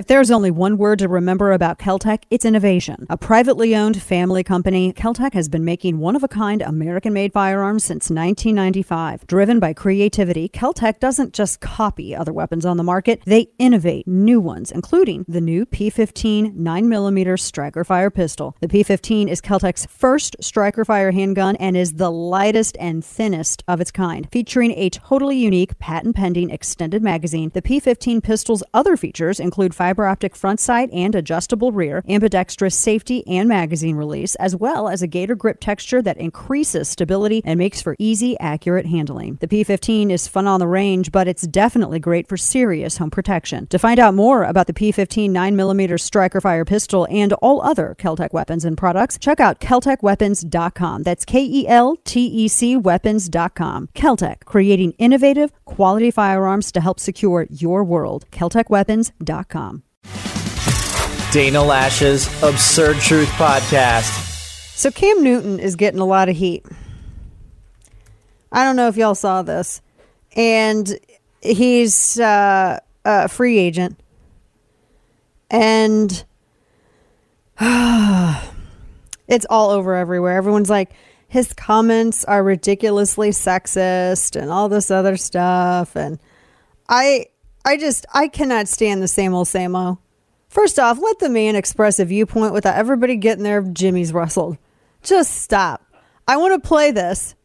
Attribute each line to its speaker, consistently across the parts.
Speaker 1: If there's only one word to remember about Keltec, it's innovation. A privately owned family company, Keltec has been making one of a kind American made firearms since 1995. Driven by creativity, Keltec doesn't just copy other weapons on the market, they innovate new ones, including the new P15 9mm striker fire pistol. The P15 is Keltec's first striker fire handgun and is the lightest and thinnest of its kind. Featuring a totally unique patent pending extended magazine, the P15 pistol's other features include fire fiber optic front sight and adjustable rear, ambidextrous safety and magazine release, as well as a gator grip texture that increases stability and makes for easy, accurate handling. The P15 is fun on the range, but it's definitely great for serious home protection. To find out more about the P15 9mm striker fire pistol and all other Keltec weapons and products, check out KeltecWeapons.com. That's K E L T E C weapons.com. Keltec, creating innovative, quality firearms to help secure your world. KeltecWeapons.com.
Speaker 2: Dana Loesch's Absurd Truth Podcast.
Speaker 1: So Cam Newton is getting a lot of heat. I don't know if y'all saw this. And he's uh, a free agent. And it's all over everywhere. Everyone's like, his comments are ridiculously sexist and all this other stuff. And I I just I cannot stand the same old same old. First off, let the man express a viewpoint without everybody getting their jimmies rustled. Just stop. I want to play this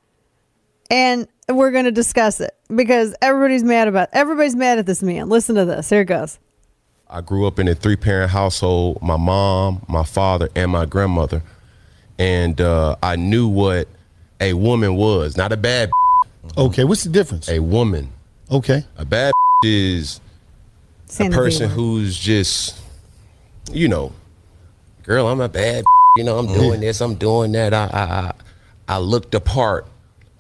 Speaker 1: and we're going to discuss it because everybody's mad about everybody's mad at this man. Listen to this. Here it goes.
Speaker 3: I grew up in a three parent household my mom, my father, and my grandmother. And uh, I knew what a woman was, not a bad.
Speaker 4: Okay, what's the difference?
Speaker 3: A woman.
Speaker 4: Okay.
Speaker 3: A bad is
Speaker 1: Saying
Speaker 3: a person who's just, you know, girl, I'm a bad. You know, I'm doing this, I'm doing that. I, I, I, I look the part,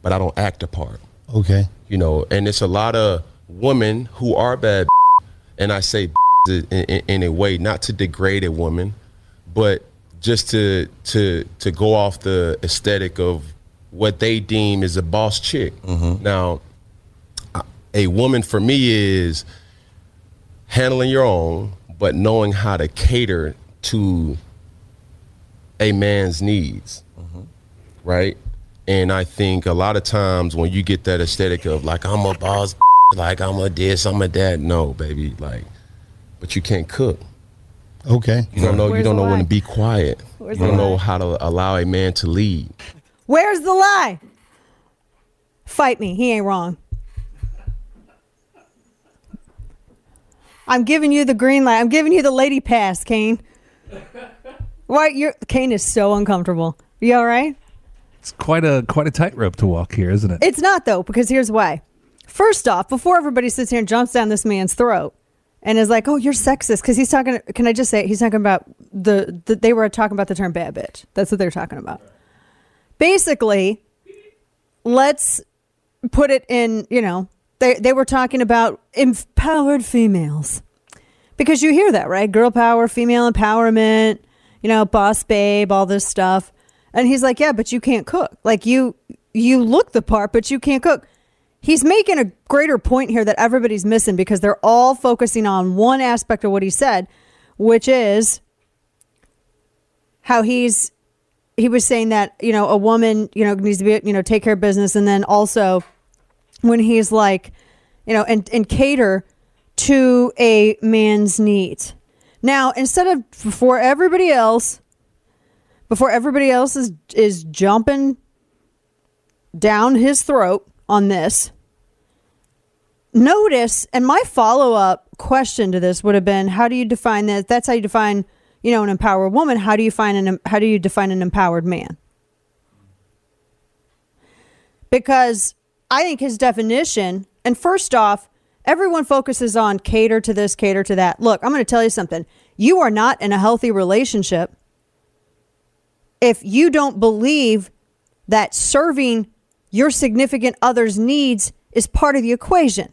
Speaker 3: but I don't act the part.
Speaker 4: Okay.
Speaker 3: You know, and it's a lot of women who are bad, and I say in, in, in a way not to degrade a woman, but just to to to go off the aesthetic of what they deem is a boss chick. Mm-hmm. Now, a woman for me is handling your own, but knowing how to cater to a man's needs, right? And I think a lot of times when you get that aesthetic of like I'm a boss, like I'm a this, I'm a that, no, baby, like, but you can't cook.
Speaker 4: Okay.
Speaker 3: You don't know.
Speaker 1: Where's
Speaker 3: you don't
Speaker 1: the
Speaker 3: know when to be quiet.
Speaker 1: Where's
Speaker 3: you don't know
Speaker 1: lie?
Speaker 3: how to allow a man to lead.
Speaker 1: Where's the lie? Fight me. He ain't wrong. I'm giving you the green light. I'm giving you the lady pass, Kane. Why you're Kane is so uncomfortable. You all right?
Speaker 5: It's quite a quite a tightrope to walk here, isn't it?
Speaker 1: It's not though, because here's why. First off, before everybody sits here and jumps down this man's throat and is like, "Oh, you're sexist," because he's talking. Can I just say he's talking about the, the they were talking about the term "bad bitch." That's what they're talking about. Basically, let's put it in. You know, they they were talking about empowered females because you hear that right, girl power, female empowerment. You know, boss babe, all this stuff. And he's like, "Yeah, but you can't cook. Like you you look the part, but you can't cook." He's making a greater point here that everybody's missing because they're all focusing on one aspect of what he said, which is how he's he was saying that, you know, a woman, you know, needs to be, you know, take care of business and then also when he's like, you know, and and cater to a man's needs. Now, instead of before everybody else before everybody else is is jumping down his throat on this notice and my follow-up question to this would have been how do you define that? That's how you define you know an empowered woman. How do you find an how do you define an empowered man? Because i think his definition and first off everyone focuses on cater to this cater to that look i'm going to tell you something you are not in a healthy relationship if you don't believe that serving your significant other's needs is part of the equation.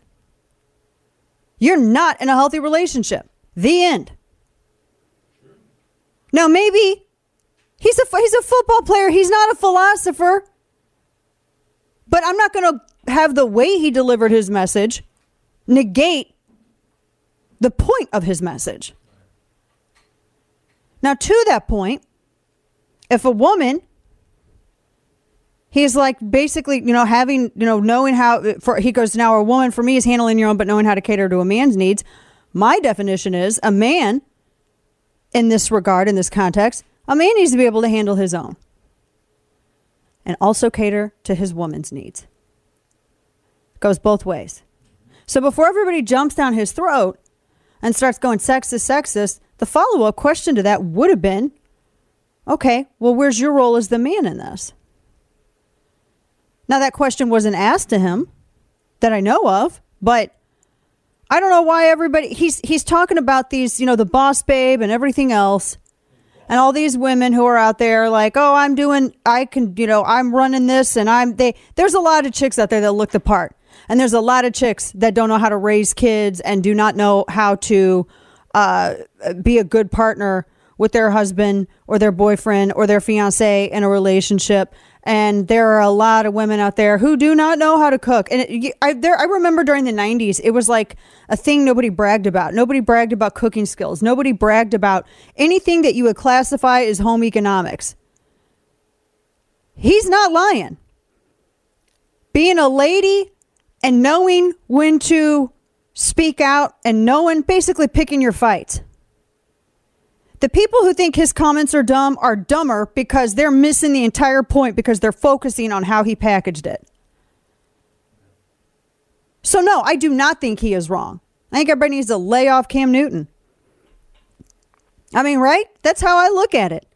Speaker 1: You're not in a healthy relationship. The end. Now maybe he's a he's a football player, he's not a philosopher. But I'm not going to have the way he delivered his message negate the point of his message. Now, to that point, if a woman, he's like basically, you know, having, you know, knowing how, for, he goes, now a woman for me is handling your own, but knowing how to cater to a man's needs. My definition is a man, in this regard, in this context, a man needs to be able to handle his own and also cater to his woman's needs. It Goes both ways. So before everybody jumps down his throat and starts going sexist, sexist, the follow up question to that would have been okay, well, where's your role as the man in this? Now, that question wasn't asked to him that I know of, but I don't know why everybody he's he's talking about these, you know, the boss babe and everything else. And all these women who are out there like, "Oh, I'm doing I can, you know, I'm running this and I'm they there's a lot of chicks out there that look the part. And there's a lot of chicks that don't know how to raise kids and do not know how to uh, be a good partner with their husband or their boyfriend or their fiance in a relationship. And there are a lot of women out there who do not know how to cook. And it, I, there, I remember during the 90s, it was like a thing nobody bragged about. Nobody bragged about cooking skills. Nobody bragged about anything that you would classify as home economics. He's not lying. Being a lady and knowing when to speak out and knowing basically picking your fights. The people who think his comments are dumb are dumber because they're missing the entire point because they're focusing on how he packaged it. So, no, I do not think he is wrong. I think everybody needs to lay off Cam Newton. I mean, right? That's how I look at it.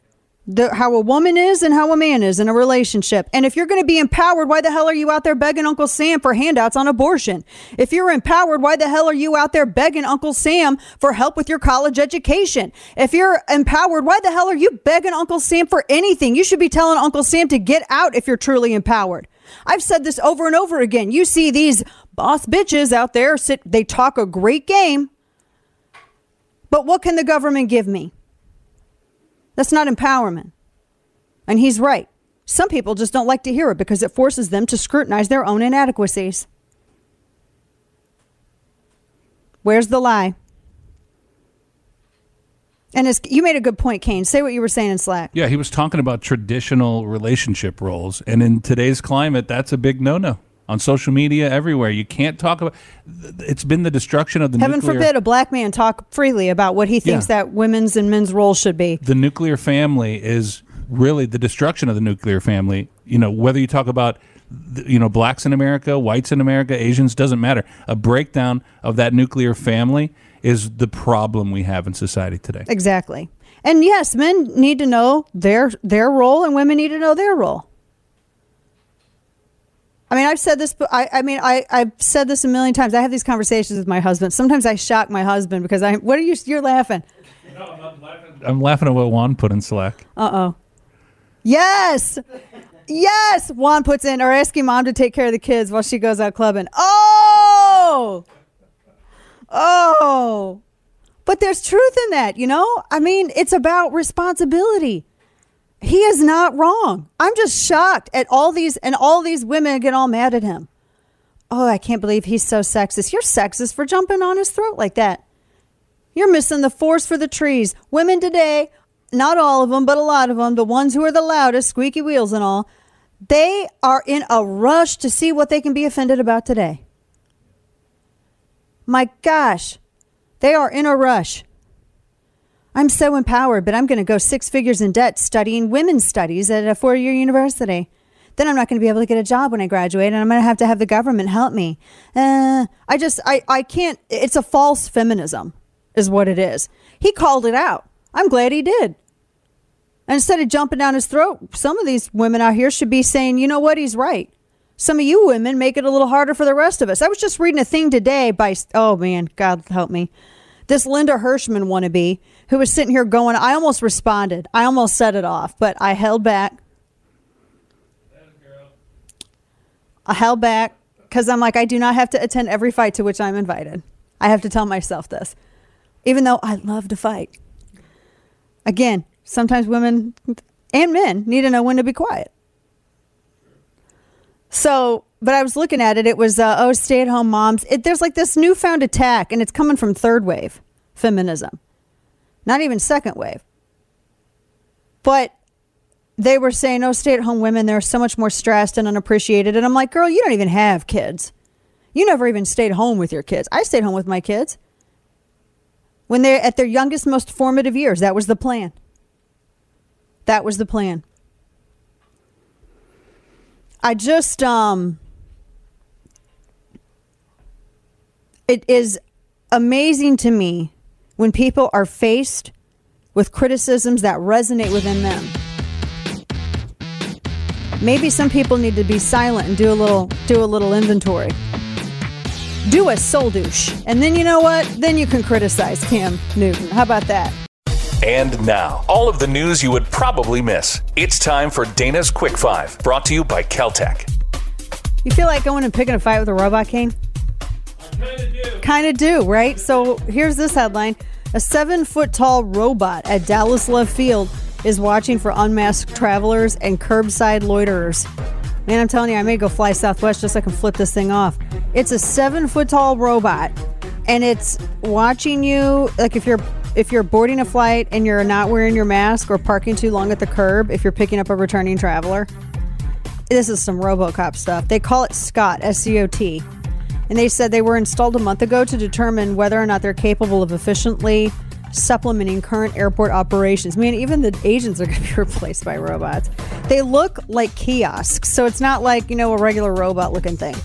Speaker 1: The, how a woman is and how a man is in a relationship. And if you're going to be empowered, why the hell are you out there begging Uncle Sam for handouts on abortion? If you're empowered, why the hell are you out there begging Uncle Sam for help with your college education? If you're empowered, why the hell are you begging Uncle Sam for anything? You should be telling Uncle Sam to get out if you're truly empowered. I've said this over and over again. You see these boss bitches out there sit, they talk a great game. But what can the government give me? That's not empowerment. And he's right. Some people just don't like to hear it because it forces them to scrutinize their own inadequacies. Where's the lie? And you made a good point, Kane. Say what you were saying in Slack.
Speaker 5: Yeah, he was talking about traditional relationship roles, and in today's climate, that's a big no-no on social media everywhere. You can't talk about. It's been the destruction of the.
Speaker 1: Heaven
Speaker 5: nuclear,
Speaker 1: forbid a black man talk freely about what he thinks
Speaker 5: Yeah.
Speaker 1: that women's and men's roles should be.
Speaker 5: the nuclear family is really the destruction of the nuclear family. You know, whether you talk about you know blacks in America, whites in America, Asians doesn't matter. A breakdown of that nuclear family is the problem we have in society today.
Speaker 1: Exactly. And yes, men need to know their their role, and women need to know their role. I mean, I've said this, but I, I mean, I, I've said this a million times. I have these conversations with my husband. Sometimes I shock my husband because I, what are you, you're laughing.
Speaker 5: No, I'm not laughing. I'm laughing at what Juan put in Slack.
Speaker 1: Uh oh. Yes. Yes. Juan puts in, or asking mom to take care of the kids while she goes out clubbing. Oh. Oh. But there's truth in that, you know? I mean, it's about responsibility. He is not wrong. I'm just shocked at all these, and all these women get all mad at him. Oh, I can't believe he's so sexist. You're sexist for jumping on his throat like that. You're missing the forest for the trees. Women today, not all of them, but a lot of them, the ones who are the loudest, squeaky wheels and all, they are in a rush to see what they can be offended about today. My gosh, they are in a rush. I'm so empowered, but I'm going to go six figures in debt studying women's studies at a four year university. Then I'm not going to be able to get a job when I graduate, and I'm going to have to have the government help me. Uh, I just, I, I can't, it's a false feminism, is what it is. He called it out. I'm glad he did. And instead of jumping down his throat, some of these women out here should be saying, you know what, he's right. Some of you women make it a little harder for the rest of us. I was just reading a thing today by, oh man, God help me. This Linda Hirshman wannabe who was sitting here going, I almost responded. I almost set it off, but I held back. I held back because I'm like, I do not have to attend every fight to which I'm invited. I have to tell myself this, even though I love to fight. Again, sometimes women and men need to know when to be quiet. So, but I was looking at it. It was, uh, oh, stay at home moms. It, there's like this newfound attack, and it's coming from third wave feminism, not even second wave. But they were saying, oh, stay at home women, they're so much more stressed and unappreciated. And I'm like, girl, you don't even have kids. You never even stayed home with your kids. I stayed home with my kids. When they're at their youngest, most formative years, that was the plan. That was the plan. I just, um, it is amazing to me when people are faced with criticisms that resonate within them. Maybe some people need to be silent and do a little do a little inventory. Do a soul douche. And then you know what? Then you can criticize Cam Newton. How about that?
Speaker 6: And now, all of the news you would probably miss. It's time for Dana's Quick Five, brought to you by Keltec.
Speaker 1: You feel like going and picking a fight with a robot Kind of do, right? So here's this headline A seven foot tall robot at Dallas Love Field is watching for unmasked travelers and curbside loiterers. Man, I'm telling you, I may go fly Southwest just so I can flip this thing off. It's a seven foot tall robot, and it's watching you. Like if you're if you're boarding a flight and you're not wearing your mask or parking too long at the curb, if you're picking up a returning traveler, this is some RoboCop stuff. They call it Scott S C O T, and they said they were installed a month ago to determine whether or not they're capable of efficiently supplementing current airport operations. I mean, even the agents are going to be replaced by robots. They look like kiosks, so it's not like, you know, a regular robot looking thing.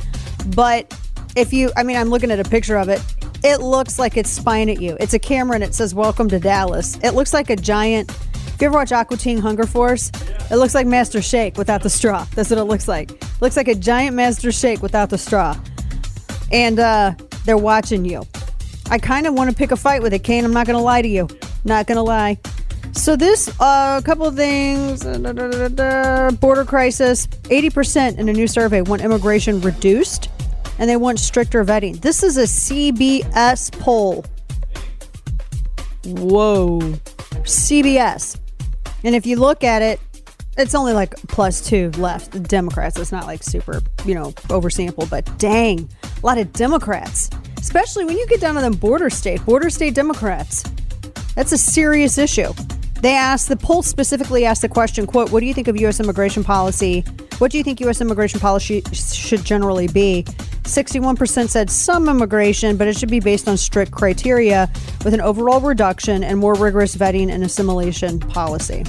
Speaker 1: But if you, I mean, I'm looking at a picture of it, it looks like it's spying at you. It's a camera and it says, Welcome to Dallas. It looks like a giant. If you ever watch Aqua Teen Hunger Force, it looks like Master Shake without the straw. That's what it looks like. looks like a giant Master Shake without the straw. And uh, they're watching you. I kind of want to pick a fight with it, Kane. I'm not going to lie to you. Not going to lie. So this, a uh, couple of things. uh, da, da, da, border crisis. 80% in a new survey want immigration reduced, and they want stricter vetting. This is a CBS poll. Whoa, CBS. And if you look at it, it's only like plus two left. The Democrats. It's not like super, you know, oversampled, but dang, a lot of Democrats. Especially when you get down to them border state, border state Democrats. That's a serious issue. They asked the poll specifically asked the question, quote, what do you think of US immigration policy? What do you think US immigration policy should generally be? 61% said some immigration, but it should be based on strict criteria with an overall reduction and more rigorous vetting and assimilation policy.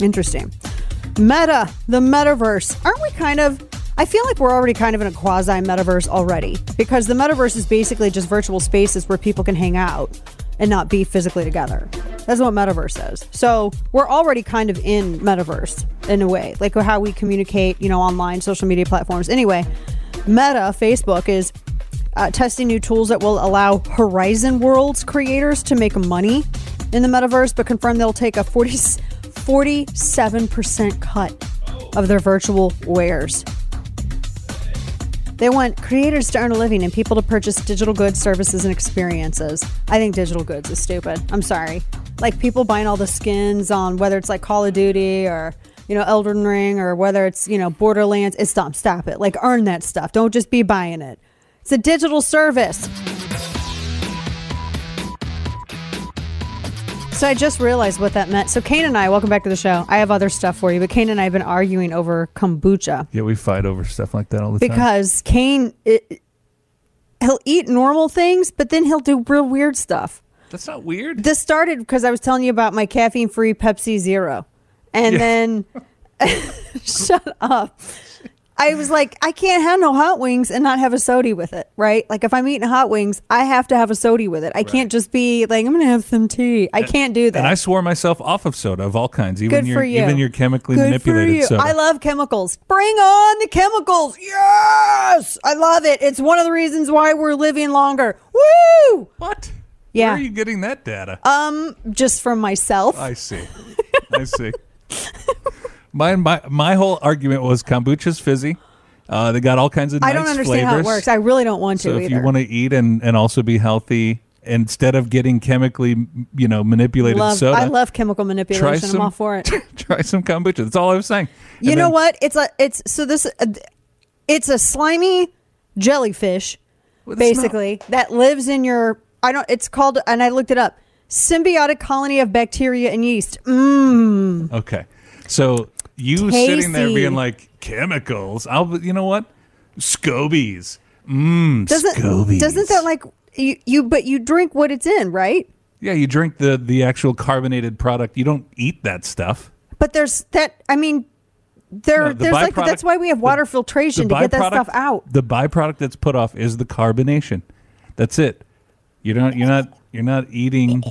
Speaker 1: Interesting. Meta, the metaverse. Aren't we kind of I feel like we're already kind of in a quasi metaverse already because the metaverse is basically just virtual spaces where people can hang out and not be physically together. That's what metaverse is. So we're already kind of in metaverse in a way, like how we communicate, you know, online, social media platforms. Anyway, Meta, Facebook, is uh, testing new tools that will allow Horizon Worlds creators to make money in the metaverse, but confirm they'll take a 40, 47% cut of their virtual wares. They want creators to earn a living and people to purchase digital goods, services, and experiences. I think digital goods is stupid. I'm sorry. Like people buying all the skins on whether it's like Call of Duty or you know Elden Ring or whether it's you know Borderlands. It's dumb. Stop it. Like earn that stuff. Don't just be buying it. It's a digital service. So I just realized what that meant. So Kane and I, welcome back to the show. I have other stuff for you, but Kane and I have been arguing over kombucha
Speaker 5: Yeah, we fight over stuff like that all the time.
Speaker 1: because Kane, it, he'll eat normal things, but then he'll do real weird stuff.
Speaker 5: That's not weird.
Speaker 1: This started because I was telling you about my caffeine-free Pepsi Zero, and
Speaker 5: Yeah.
Speaker 1: then shut up. I was like, I can't have no hot wings and not have a sody with it, right? Like if I'm eating hot wings, I have to have a sody with it. I can't just be like, I'm gonna have some tea. I can't do that.
Speaker 5: And I swore myself off of soda of all kinds, even
Speaker 1: Good
Speaker 5: your
Speaker 1: you.
Speaker 5: even your chemically
Speaker 1: Good
Speaker 5: manipulated
Speaker 1: you.
Speaker 5: soda.
Speaker 1: I love chemicals. Bring on the chemicals. Yes, I love it. It's one of the reasons why we're living longer. Woo!
Speaker 5: what?
Speaker 1: Yeah.
Speaker 5: Where are you getting that data?
Speaker 1: Um, just from myself.
Speaker 5: I see. I see. My, my my whole argument was kombucha's fizzy. Uh, they got all kinds of nice
Speaker 1: I don't understand
Speaker 5: flavors.
Speaker 1: how it works. I really don't want to
Speaker 5: so if
Speaker 1: either.
Speaker 5: you want to eat and, and also be healthy, instead of getting chemically you know manipulated
Speaker 1: love,
Speaker 5: soda,
Speaker 1: I love chemical manipulation.
Speaker 5: some
Speaker 1: I'm all for it.
Speaker 5: try some kombucha. That's all I was saying.
Speaker 1: You
Speaker 5: And
Speaker 1: know
Speaker 5: then-
Speaker 1: what? It's a it's so this uh, it's a slimy jellyfish
Speaker 5: Well, that's not-
Speaker 1: basically that lives in your I don't it's called and I looked it up. symbiotic colony of bacteria and yeast. Mmm.
Speaker 5: Okay. So you sitting there being like chemicals. I'll you know what? Scobies. Mmm.
Speaker 1: Doesn't
Speaker 5: Scobies.
Speaker 1: doesn't that like you, you? But you drink what it's in, right?
Speaker 5: Yeah, you drink the the actual carbonated product. You don't eat that stuff.
Speaker 1: But there's that. I mean, there.
Speaker 5: No, the
Speaker 1: there's like that's why we have water filtration to get that stuff out.
Speaker 5: The byproduct that's put off is the carbonation. That's it. You're not you're not you're not eating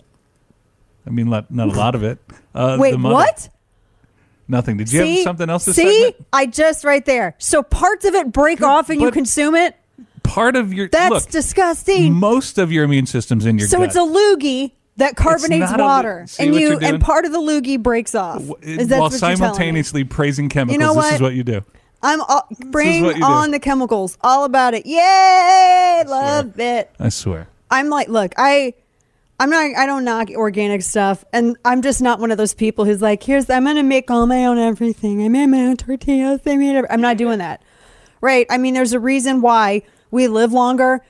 Speaker 5: I mean not, not a lot of it. Uh,
Speaker 1: Wait,
Speaker 5: the
Speaker 1: what?
Speaker 5: Nothing. Did you
Speaker 1: see,
Speaker 5: have something else to say?
Speaker 1: see?
Speaker 5: segment?
Speaker 1: I just right there. So parts of it break off and you consume it.
Speaker 5: Part of your
Speaker 1: That's
Speaker 5: look,
Speaker 1: disgusting.
Speaker 5: most of your immune system's in your
Speaker 1: So
Speaker 5: gut.
Speaker 1: it's a loogie that carbonates
Speaker 5: not a-
Speaker 1: water, and you and part of the loogie breaks off. Is that
Speaker 5: while
Speaker 1: what you're telling me?
Speaker 5: simultaneously praising chemicals.
Speaker 1: you know
Speaker 5: This is
Speaker 1: what?
Speaker 5: you do.
Speaker 1: I'm all, bring
Speaker 5: you do.
Speaker 1: on the chemicals, all about it. Yay! Love it.
Speaker 5: I swear.
Speaker 1: I'm like, look, I, I'm not, I don't knock organic stuff, and I'm just not one of those people who's like, here's, I'm gonna make all my own everything. I made my own tortillas. I made. Every-. I'm not doing that, right? I mean, there's a reason why we live longer.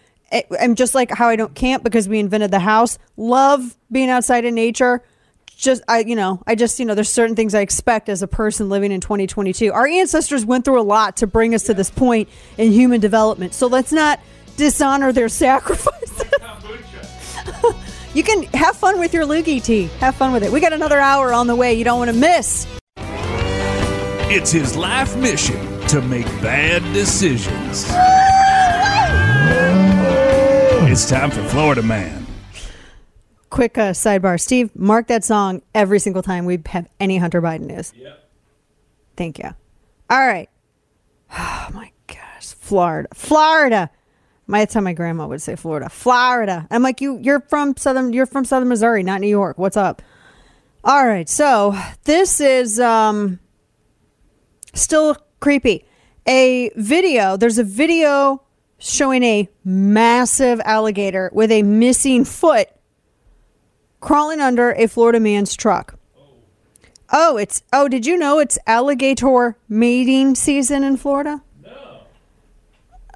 Speaker 1: I'm just like how I don't camp because we invented the house. Love being outside in nature. Just I, you know, I just you know, there's certain things I expect as a person living in 2022. Our ancestors went through a lot to bring us to this point in human development. So let's not dishonor their sacrifices. You can have fun with your loogie tea. Have fun with it. We got another hour on the way. You don't want to miss.
Speaker 5: It's his life mission to make bad decisions. It's time for Florida Man.
Speaker 1: Quick uh, sidebar, Steve. Mark that song every single time we have any Hunter Biden news. Yep. Thank you. All right. Oh my gosh, Florida, Florida. My that's how my grandma would say Florida, Florida. I'm like you. You're from southern. You're from southern Missouri, not New York. What's up? All right. So this is um still creepy. A video. There's a video showing a massive alligator with a missing foot crawling under a Florida man's truck. Oh, it's oh, did you know it's alligator mating season in Florida?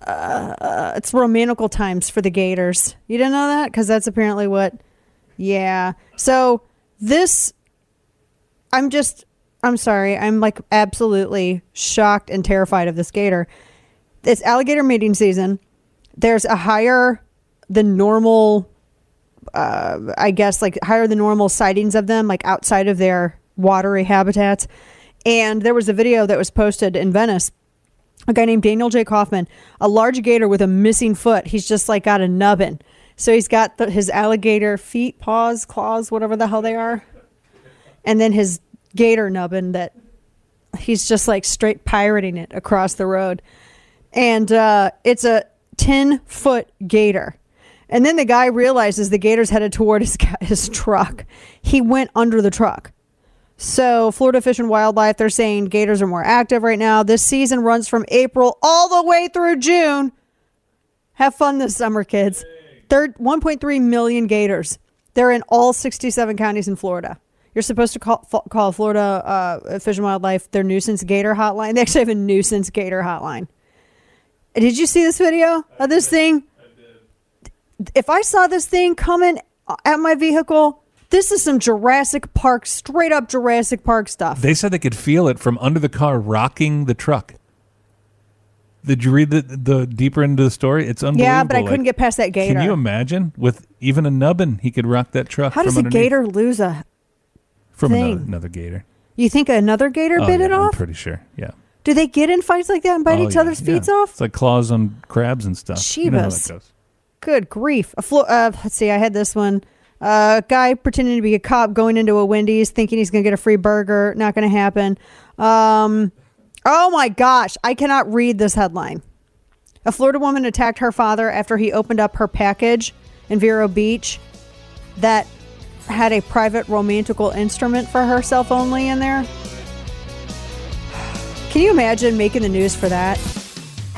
Speaker 1: Uh, it's romantical times for the gators. You didn't know that because that's apparently what. Yeah. So this, I'm just, I'm sorry, I'm like absolutely shocked and terrified of this gator. It's alligator mating season. There's a higher than normal uh, I guess like higher than normal sightings of them, like outside of their watery habitats. And there was a video that was posted in Venice. A guy named Daniel J. Kaufman, a large gator with a missing foot. He's just like got a nubbin. So he's got the, his alligator feet, paws, claws, whatever the hell they are. And then his gator nubbin that he's just like straight pirating it across the road. And uh, it's a 10 foot gator. And then the guy realizes the gator's headed toward his, his truck. He went under the truck. So, Florida Fish and Wildlife, they're saying gators are more active right now. This season runs from April all the way through June. Have fun this summer, kids. Third, 1.3 million gators. They're in all 67 counties in Florida. You're supposed to call, call Florida uh, Fish and Wildlife their nuisance gator hotline. They actually have a nuisance gator hotline. Did you see this video of this thing? If I saw this thing coming at my vehicle, this is some Jurassic Park, straight up Jurassic Park stuff.
Speaker 5: They said they could feel it from under the car rocking the truck. Did you read the the deeper into the story? It's unbelievable.
Speaker 1: yeah, but I couldn't
Speaker 5: Like,
Speaker 1: get past that gator.
Speaker 5: Can you imagine with even a nubbin, he could rock that truck.
Speaker 1: How does a
Speaker 5: underneath-
Speaker 1: gator lose a?
Speaker 5: from
Speaker 1: thing?
Speaker 5: another, another gator?
Speaker 1: You think another gator
Speaker 5: Oh,
Speaker 1: bit
Speaker 5: yeah,
Speaker 1: it
Speaker 5: I'm
Speaker 1: off?
Speaker 5: pretty sure. Yeah.
Speaker 1: Do they get in fights like that and bite
Speaker 5: Oh,
Speaker 1: each
Speaker 5: yeah,
Speaker 1: other's
Speaker 5: yeah.
Speaker 1: feet off?
Speaker 5: It's like claws on crabs and stuff. You know how
Speaker 1: Jeebus.
Speaker 5: that goes.
Speaker 1: Good grief. A flo- uh, let's see, I had this one. A uh, guy pretending to be a cop going into a Wendy's thinking he's going to get a free burger. Not going to happen. Um, oh my gosh. I cannot read this headline. A Florida woman attacked her father after he opened up her package in Vero Beach that had a private romantical instrument for herself only in there. Can you imagine making the news for that?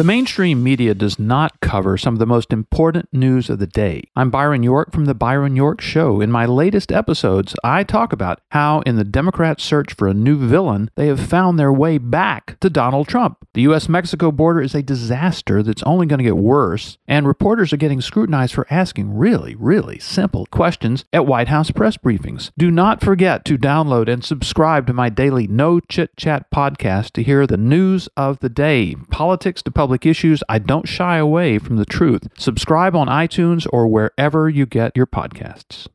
Speaker 7: The mainstream media does not cover some of the most important news of the day. I'm Byron York from The Byron York Show. In my latest episodes, I talk about how, in the Democrats' search for a new villain, they have found their way back to Donald Trump. The U.S. Mexico border is a disaster that's only going to get worse, and reporters are getting scrutinized for asking really, really simple questions at White House press briefings. Do not forget to download and subscribe to my daily No Chit Chat podcast to hear the news of the day, politics to public issues. I don't shy away from the truth. Subscribe on iTunes or wherever you get your podcasts.